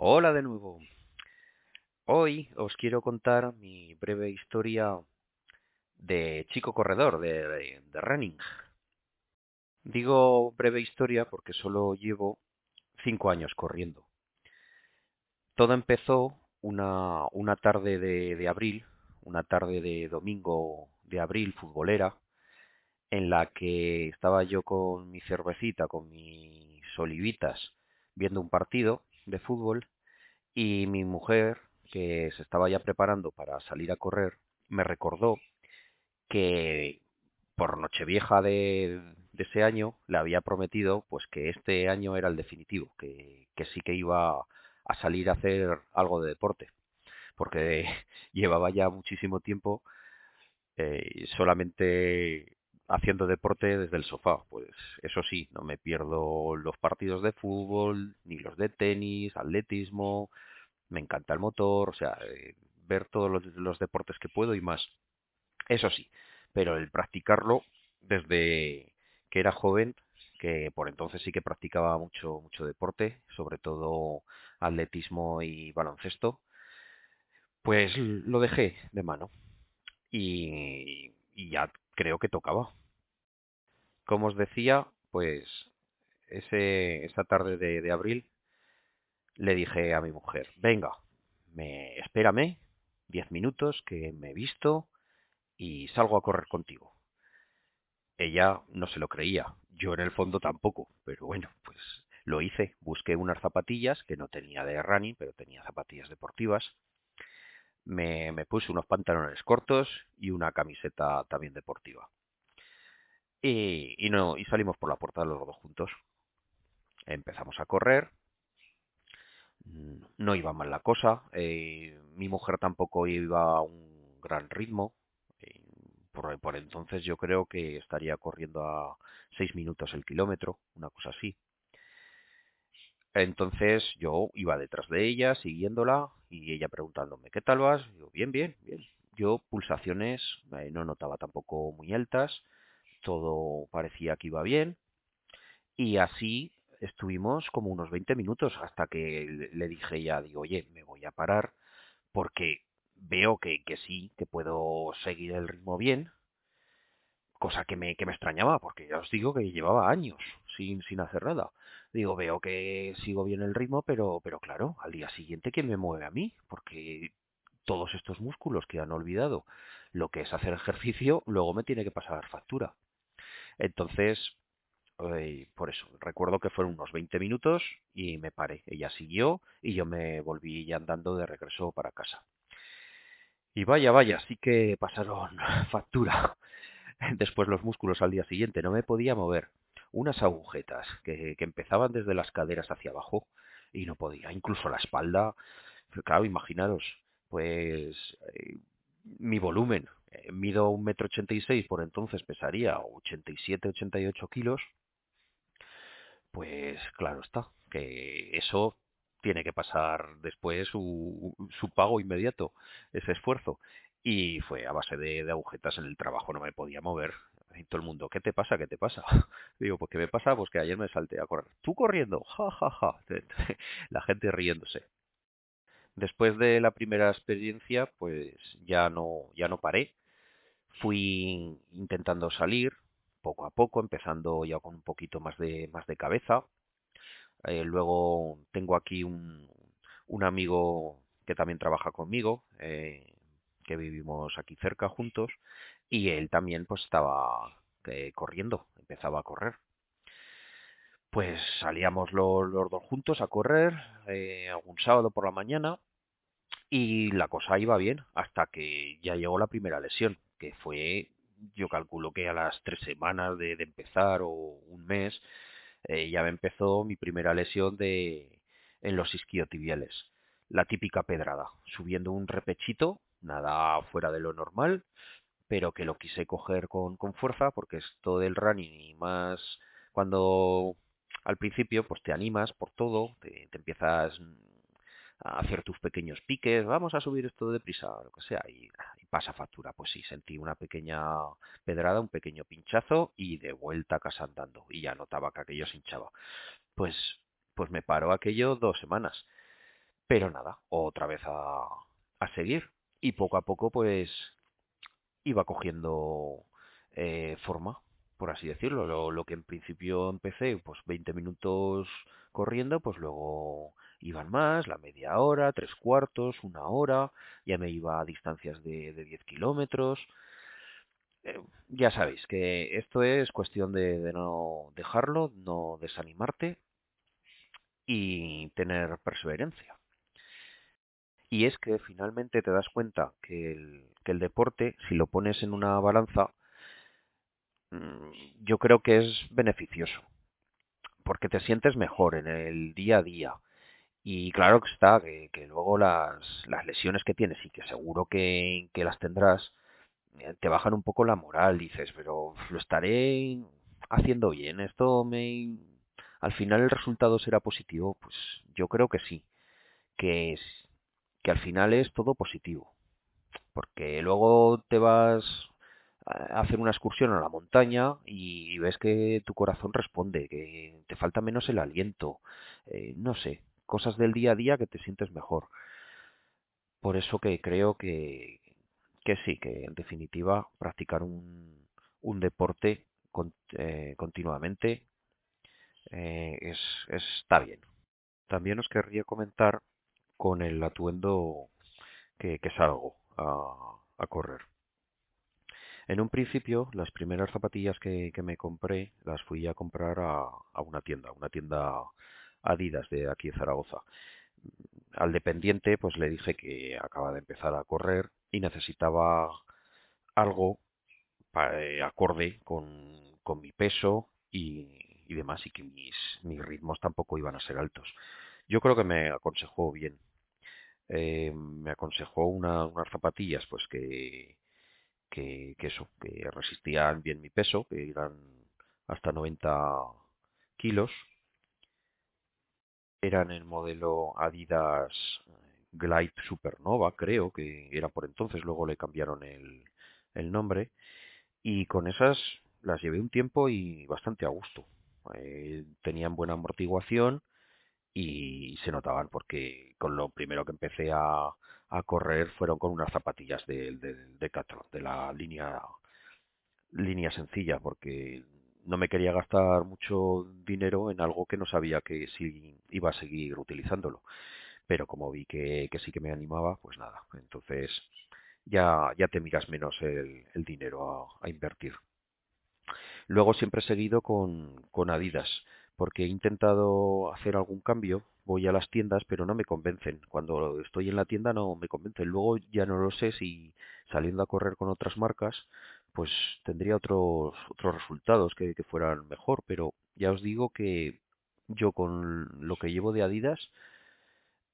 Hola de nuevo. Hoy os quiero contar mi breve historia de chico corredor, de, running. Digo breve historia porque solo llevo cinco años corriendo. Todo empezó una, una tarde de, de abril, una tarde de domingo de abril futbolera, en la que estaba yo con mi cervecita, con mis olivitas, viendo un partido de fútbol y mi mujer, que se estaba ya preparando para salir a correr, me recordó que por Nochevieja de, ese año le había prometido pues que este año era el definitivo, que, que sí que iba a salir a hacer algo de deporte, porque llevaba ya muchísimo tiempo eh, solamente haciendo deporte desde el sofá. Pues eso sí, no me pierdo los partidos de fútbol, ni los de tenis, atletismo, me encanta el motor, o sea, eh, ver todos los, deportes que puedo y más. Eso sí, pero el practicarlo desde que era joven, que por entonces sí que practicaba mucho, mucho deporte, sobre todo atletismo y baloncesto, pues lo dejé de mano y ya creo que tocaba. Como os decía, pues ese, esa tarde de, abril le dije a mi mujer, venga, me, espérame diez minutos que me he visto y salgo a correr contigo. Ella no se lo creía, yo en el fondo tampoco, pero bueno, pues lo hice. Busqué unas zapatillas que no tenía de running, pero tenía zapatillas deportivas. Me puse unos pantalones cortos y una camiseta también deportiva. Y, no, y salimos por la puerta los dos juntos. Empezamos a correr, mm, no iba mal la cosa, eh, mi mujer tampoco iba a un gran ritmo, eh, por, entonces yo creo que estaría corriendo a 6 minutos el kilómetro, una cosa así. Entonces yo iba detrás de ella, siguiéndola, y ella preguntándome, ¿qué tal vas? Yo, bien, bien, bien. Yo pulsaciones eh, no notaba tampoco muy altas, todo parecía que iba bien, y así estuvimos como unos 20 minutos hasta que le dije ya, digo, oye, me voy a parar porque veo que, que sí, que puedo seguir el ritmo bien, cosa que me, que me extrañaba, porque ya os digo que llevaba años sin, sin hacer nada. Digo, veo que sigo bien el ritmo, pero, pero claro, al día siguiente, ¿quién me mueve a mí? Porque todos estos músculos que han olvidado lo que es hacer ejercicio, luego me tiene que pasar factura. Entonces, eh, por eso, recuerdo que fueron unos 20 minutos y me paré. Ella siguió y yo me volví ya andando de regreso para casa. Y vaya, vaya, sí que pasaron factura. Después los músculos al día siguiente no me podía mover. Unas agujetas que, que empezaban desde las caderas hacia abajo y no podía. Incluso la espalda, claro, imaginaros, pues eh, mi volumen. Eh, mido un metro ochenta y seis, por entonces pesaría 87, 88 kilos pues claro está, que eso tiene que pasar después su, su pago inmediato, ese esfuerzo. Y fue a base de, de agujetas en el trabajo, no me podía mover. Y todo el mundo, ¿qué te pasa? ¿Qué te pasa? Digo, pues ¿qué me pasa? Pues que ayer me salté a correr. ¿Tú corriendo? Ja, ja, ja. La gente riéndose. Después de la primera experiencia, pues ya no, ya no paré. Fui intentando salir poco a poco, empezando ya con un poquito más de, más de cabeza Eh, luego tengo aquí un, un amigo que también trabaja conmigo, eh, que vivimos aquí cerca juntos, y él también pues estaba eh, corriendo, empezaba a correr. Pues salíamos los, dos juntos a correr algún sábado por la mañana y la cosa iba bien hasta que ya llegó la primera lesión, que fue, yo calculo que a las tres semanas de, empezar o un mes, eh, ya me empezó mi primera lesión de en los isquiotibiales. La típica pedrada, subiendo un repechito, nada fuera de lo normal, pero que lo quise coger con, con fuerza porque esto del running y más cuando al principio pues te animas por todo, te empiezas hacer tus pequeños piques, vamos a subir esto deprisa, lo que sea, y, y pasa factura. Pues sí, sentí una pequeña pedrada, un pequeño pinchazo y de vuelta a casa andando. Y ya notaba que aquello se hinchaba. Pues, pues me paró aquello dos semanas. Pero nada, otra vez a, a seguir. Y poco a poco, pues, iba cogiendo eh, forma, por así decirlo. Lo, lo que en principio empecé, pues 20 minutos corriendo, pues luego iban más, la media hora, tres cuartos, una hora, ya me iba a distancias de, de 10 kilómetros. Eh, ya sabéis que esto es cuestión de, no dejarlo, no desanimarte y tener perseverancia. Y es que finalmente te das cuenta que el, que el deporte, si lo pones en una balanza, mm, yo creo que es beneficioso, porque te sientes mejor en el día a día. Y claro que está, que, luego las, las lesiones que tienes y que seguro que, que las tendrás, eh, te bajan un poco la moral, dices, pero lo estaré haciendo bien, esto me... Al final el resultado será positivo, pues yo creo que sí, que es, que al final es todo positivo, porque luego te vas a hacer una excursión a la montaña y ves que tu corazón responde, que te falta menos el aliento, eh, no sé, cosas del día a día que te sientes mejor. Por eso que creo que, que sí, que en definitiva practicar un, un deporte con- eh, continuamente eh, es, está bien. También os querría comentar con el atuendo que, que salgo a, correr. En un principio, las primeras zapatillas que, que me compré las fui a comprar a, a una tienda, una tienda Adidas de aquí de Zaragoza. Al dependiente, pues le dije que acaba de empezar a correr y necesitaba algo eh, acorde con, mi peso y, demás, y que mis, ritmos tampoco iban a ser altos. Yo creo que me aconsejó bien. Eh, me aconsejó una- unas zapatillas, pues que eso, que resistían bien mi peso, que eran hasta 90 kilos. Eran el modelo Adidas Glide Supernova, creo que era por entonces, luego le cambiaron el, el nombre. Y con esas las llevé un tiempo y bastante a gusto. Eh, tenían buena amortiguación y se notaban porque con lo primero que empecé a, a correr fueron con unas zapatillas del, del Decathlon, de la línea, línea sencilla, porque no me quería gastar mucho dinero en algo que no sabía que si iba a seguir utilizándolo. Pero como vi que, que sí que me animaba, pues nada. Entonces ya, ya te miras menos el, el dinero a, a invertir. Luego siempre he seguido con, con Adidas, porque he intentado hacer algún cambio, voy a las tiendas, pero no me convencen. Cuando estoy en la tienda no me convencen. Luego ya no lo sé si saliendo a correr con otras marcas, pues tendría otros, otros resultados que, que fueran mejor, pero ya os digo que yo con lo que llevo de Adidas,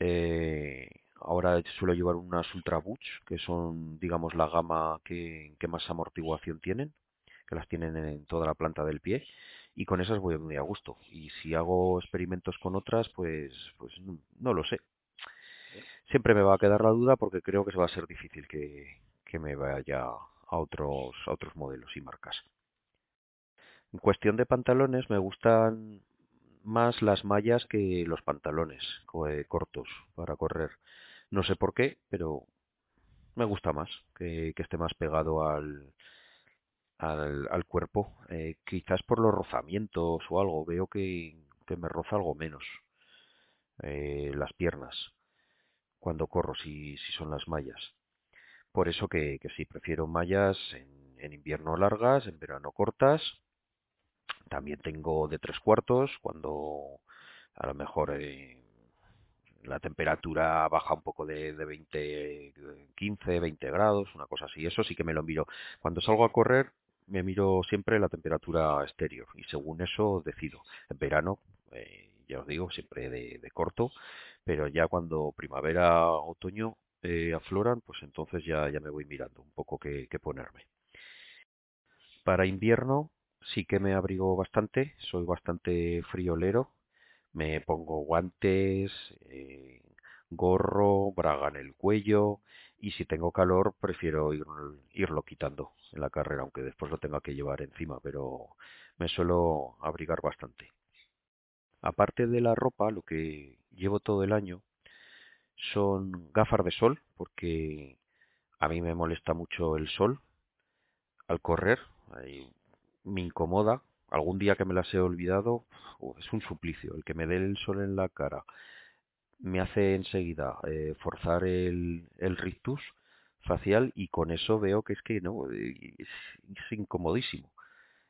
eh, ahora suelo llevar unas Ultra Boots, que son, digamos, la gama que, que más amortiguación tienen que las tienen en toda la planta del pie y con esas voy muy a gusto. Y si hago experimentos con otras, pues, pues no, lo sé. Siempre me va a quedar la duda porque creo que va a ser difícil que, que me vaya a otros, a otros modelos y marcas. En cuestión de pantalones, me gustan más las mallas que los pantalones eh, cortos para correr. No sé por qué, pero me gusta más que, esté más pegado al, al, al cuerpo. Eh, quizás por los rozamientos o algo, veo que, que me roza algo menos eh, las piernas cuando corro, si, si son las mallas. Por eso que, que sí, prefiero mallas en, invierno largas, en verano cortas. También tengo de tres cuartos, cuando a lo mejor eh, la temperatura baja un poco de, de 20, 15, 20 grados, una cosa así. Eso sí que me lo miro. Cuando salgo a correr, me miro siempre la temperatura exterior y según eso decido. En verano, eh, ya os digo, siempre de, de corto, pero ya cuando primavera, otoño eh, afloran, pues entonces ya, ya me voy mirando un poco qué, ponerme. Para invierno sí que me abrigo bastante, soy bastante friolero, me pongo guantes, eh, gorro, braga en el cuello y si tengo calor prefiero ir- irlo quitando en la carrera, aunque después lo tenga que llevar encima, pero me suelo abrigar bastante. Aparte de la ropa, lo que llevo todo el año Son gafas de sol porque a mí me molesta mucho el sol al correr, me incomoda. Algún día que me las he olvidado, es un suplicio. El que me dé el sol en la cara me hace enseguida eh, forzar el, el rictus facial y con eso veo que es que no, eh, es, es incomodísimo.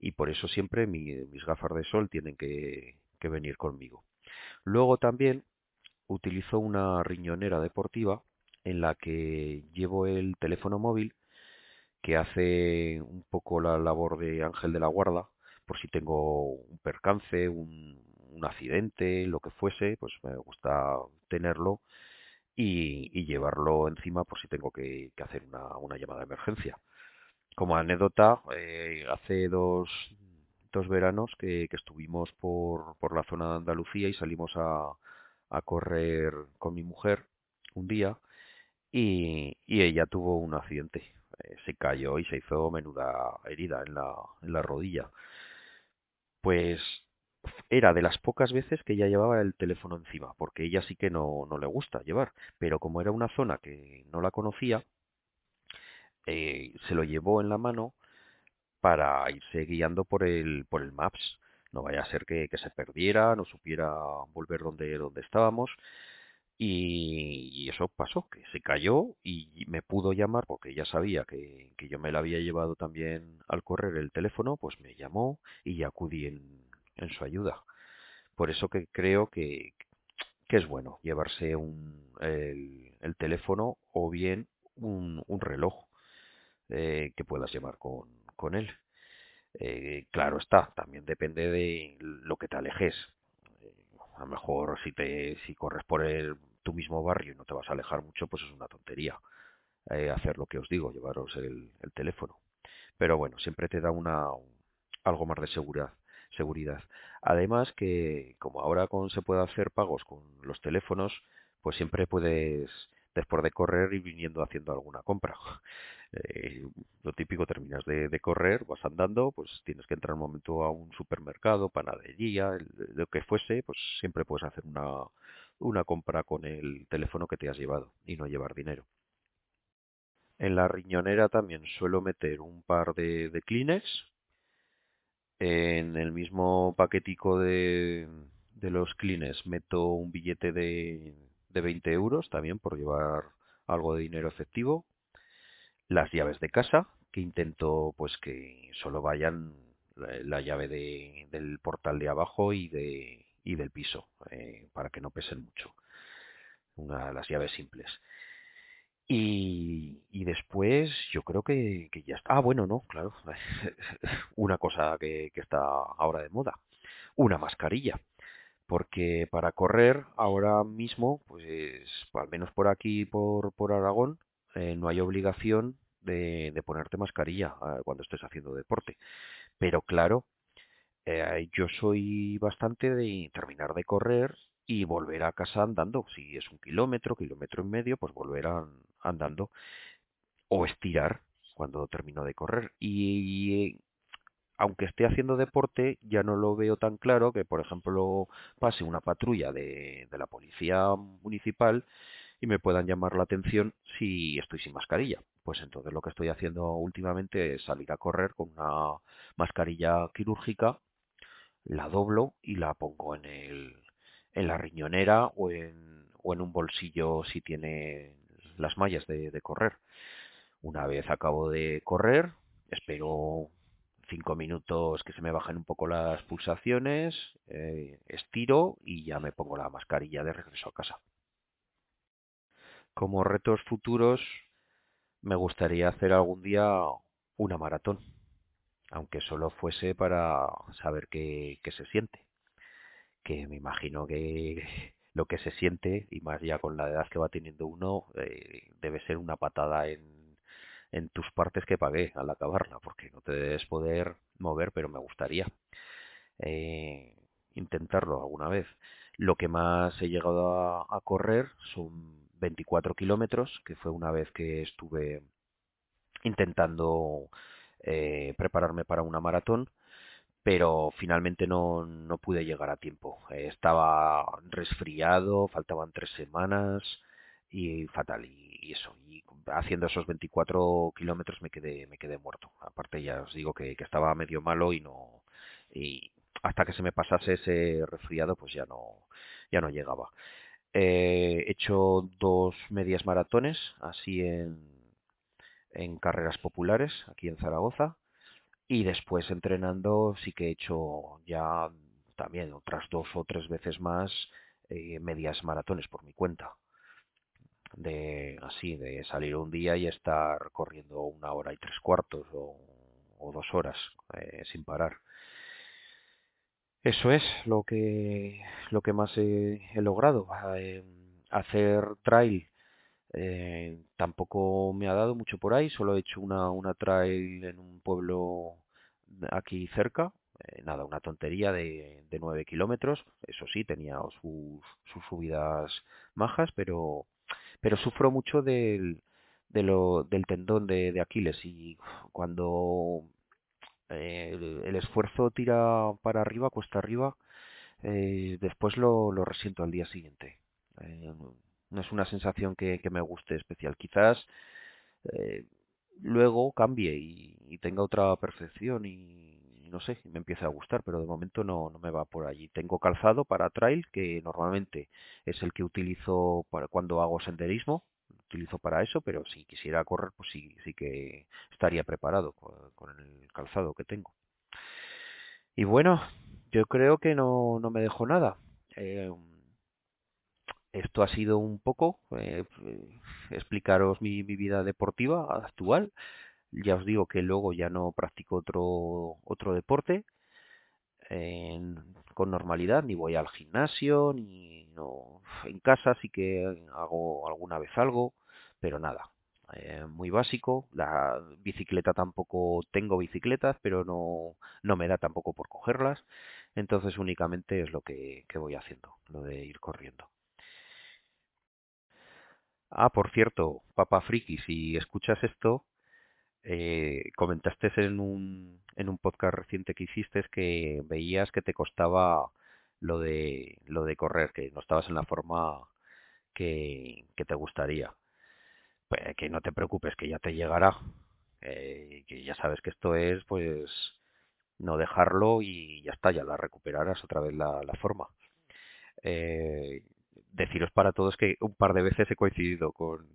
Y por eso siempre mi- mis gafas de sol tienen que, que venir conmigo. Luego también utilizo una riñonera deportiva en la que llevo el teléfono móvil que hace un poco la labor de ángel de la guarda, por si tengo un percance, un, accidente, lo que fuese, pues me gusta tenerlo y, llevarlo encima por si tengo que, hacer una, una llamada de emergencia. Como anécdota, eh, hace dos, dos veranos que, que estuvimos por, por la zona de Andalucía y salimos a, a correr con mi mujer un día y, y ella tuvo un accidente. Eh, se cayó y se hizo menuda herida en la, en la rodilla. Pues era de las pocas veces que ella llevaba el teléfono encima, porque ella sí que no, no le gusta llevar, pero como era una zona que no la conocía, eh, se lo llevó en la mano para irse guiando por el, por el Maps. No vaya a ser que, se perdiera, no supiera volver donde, donde estábamos. Y, eso pasó, que se cayó y me pudo llamar porque ella sabía que, que yo me la había llevado también al correr el teléfono, pues me llamó y acudí en, en su ayuda. Por eso que creo que, que es bueno llevarse un, el, el teléfono o bien un, un reloj eh, que puedas llevar con, con él. Eh, claro está, también depende de lo que te alejes. Eh, a lo mejor si te si corres por el, tu mismo barrio y no te vas a alejar mucho, pues es una tontería eh, hacer lo que os digo, llevaros el, el teléfono. Pero bueno, siempre te da una algo más de seguridad, seguridad. Además que como ahora con, se puede hacer pagos con los teléfonos, pues siempre puedes después de correr ir viniendo haciendo alguna compra. Eh, lo típico, terminas de, correr, vas andando, pues tienes que entrar un momento a un supermercado, panadería, lo que fuese, pues siempre puedes hacer una, una compra con el teléfono que te has llevado y no llevar dinero. En la riñonera también suelo meter un par de, de. En el mismo paquetico de, de los Kleenex meto un billete de, de 20 euros también por llevar algo de dinero efectivo. Las llaves de casa, que intento pues que solo vayan la, la llave de- del portal de abajo y de y del piso, eh, para que no pesen mucho. Una, las llaves simples. Y, y después yo creo que, que ya está. Ah, bueno, no, claro. Una cosa que, que está ahora de moda. Una mascarilla. Porque para correr ahora mismo, pues al menos por aquí, por, Aragón, eh, no hay obligación de, de ponerte mascarilla ah, cuando estés haciendo deporte. Pero claro, eh, yo soy bastante de terminar de correr y volver a casa andando. Si es un kilómetro, kilómetro y medio, pues volver a- andando o estirar cuando termino de correr. Y aunque esté haciendo deporte, ya no lo veo tan claro que, por ejemplo, pase una patrulla de, la policía municipal y me puedan llamar la atención si estoy sin mascarilla. Pues entonces lo que estoy haciendo últimamente es salir a correr con una mascarilla quirúrgica, la doblo y la pongo en la riñonera o en, o en un bolsillo si tiene las mallas de, de correr. Una vez acabo de correr, espero cinco minutos que se me bajen un poco las pulsaciones, eh, estiro y ya me pongo la mascarilla de regreso a casa. Como retos futuros, me gustaría hacer algún día una maratón, aunque solo fuese para saber qué, se siente, que me imagino que lo que se siente, y más ya con la edad que va teniendo uno, eh, debe ser una patada en, en tus partes que pagué al acabarla, porque no te debes poder mover, pero me gustaría eh, intentarlo alguna vez. Lo que más he llegado a, correr son 24 kilómetros, que fue una vez que estuve intentando eh, prepararme para una maratón, pero finalmente no, no pude llegar a tiempo. Estaba resfriado, faltaban tres semanas, y fatal y, eso y haciendo esos 24 kilómetros me quedé me quedé muerto. Aparte ya os digo que, que estaba medio malo y no y hasta que se me pasase ese resfriado pues ya no ya no llegaba. He hecho dos medias maratones así en en carreras populares aquí en Zaragoza y después entrenando sí que he hecho ya también otras dos o tres veces más eh, medias maratones por mi cuenta de así, de salir un día y estar corriendo una hora y tres cuartos o, dos horas eh, sin parar. Eso es lo que lo que más he, logrado. Eh, hacer trail eh, tampoco me ha dado mucho por ahí, solo he hecho una, una trail en un pueblo aquí cerca, nada, una tontería de, de 9 kilómetros, eso sí, tenía sus, sus subidas majas, pero pero sufro mucho del, del tendón de, de Aquiles y cuando eh, el, esfuerzo tira para arriba, cuesta arriba, eh, después lo, lo resiento al día siguiente. Eh, no es una sensación que, que me guste especial. Quizás luego cambie y, y, tenga otra percepción y, no sé, me empieza a gustar, pero de momento no, no me va por allí. Tengo calzado para trail, que normalmente es el que utilizo para cuando hago senderismo, utilizo para eso, pero si quisiera correr, pues sí, sí que estaría preparado con, el calzado que tengo. Y bueno, yo creo que no, no me dejo nada. Eh, esto ha sido un poco eh, explicaros mi, mi vida deportiva actual. Ya os digo que luego ya no practico otro, otro deporte con normalidad, ni voy al gimnasio, ni no, en casa sí que hago alguna vez algo, pero nada, eh, muy básico. La bicicleta tampoco tengo bicicletas, pero no, no me da tampoco por cogerlas. Entonces únicamente es lo que, que voy haciendo, lo de ir corriendo. Ah, por cierto, Papa Friki, si escuchas esto, eh, comentaste en un, en un podcast reciente que hiciste que veías que te costaba lo de, lo de correr, que no estabas en la forma que, que te gustaría. Pues que no te preocupes, que ya te llegará. Eh, que ya sabes que esto es, pues, no dejarlo y ya está, ya la recuperarás otra vez la, la forma. Eh, deciros para todos que un par de veces he coincidido con,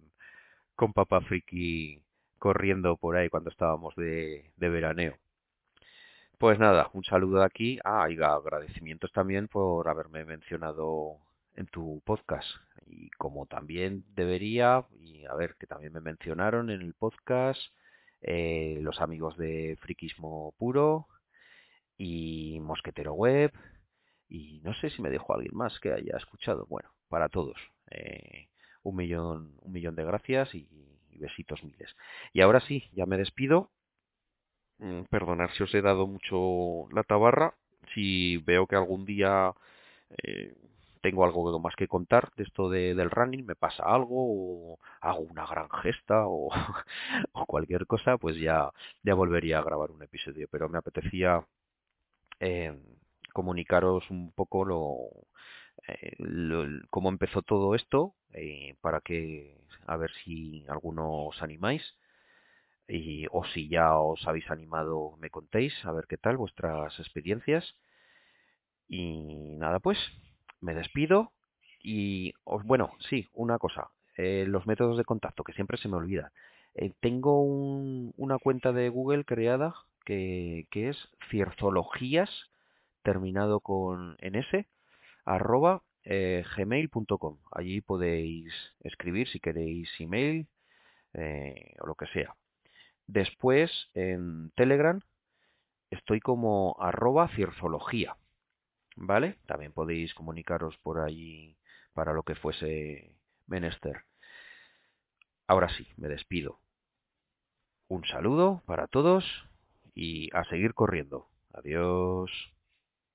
con Papa Friki corriendo por ahí cuando estábamos de, de veraneo. Pues nada, un saludo de aquí. Ah, y agradecimientos también por haberme mencionado en tu podcast. Y como también debería, y a ver, que también me mencionaron en el podcast, eh, los amigos de Friquismo Puro y Mosquetero Web. Y no sé si me dejo alguien más que haya escuchado. Bueno, para todos. Eh, un millón, un millón de gracias y besitos miles. Y ahora sí, ya me despido. Mm, perdonar si os he dado mucho la tabarra. Si veo que algún día eh, tengo algo más que contar de esto de, del running, me pasa algo, o hago una gran gesta, o, cualquier cosa, pues ya, ya volvería a grabar un episodio. Pero me apetecía eh, comunicaros un poco lo, eh, cómo empezó todo esto, para que a ver si alguno os animáis. Y, o si ya os habéis animado me contéis a ver qué tal vuestras experiencias. Y nada pues me despido y os bueno sí una cosa eh, los métodos de contacto que siempre se me olvida. Eh, tengo un, una cuenta de Google creada que, que es cierzologías terminado con ns arroba eh, gmail.com. Allí podéis escribir si queréis email eh, o lo que sea. Después en Telegram estoy como arroba cierzología. ¿Vale? También podéis comunicaros por allí para lo que fuese menester. Ahora sí, me despido. Un saludo para todos y a seguir corriendo. Adiós.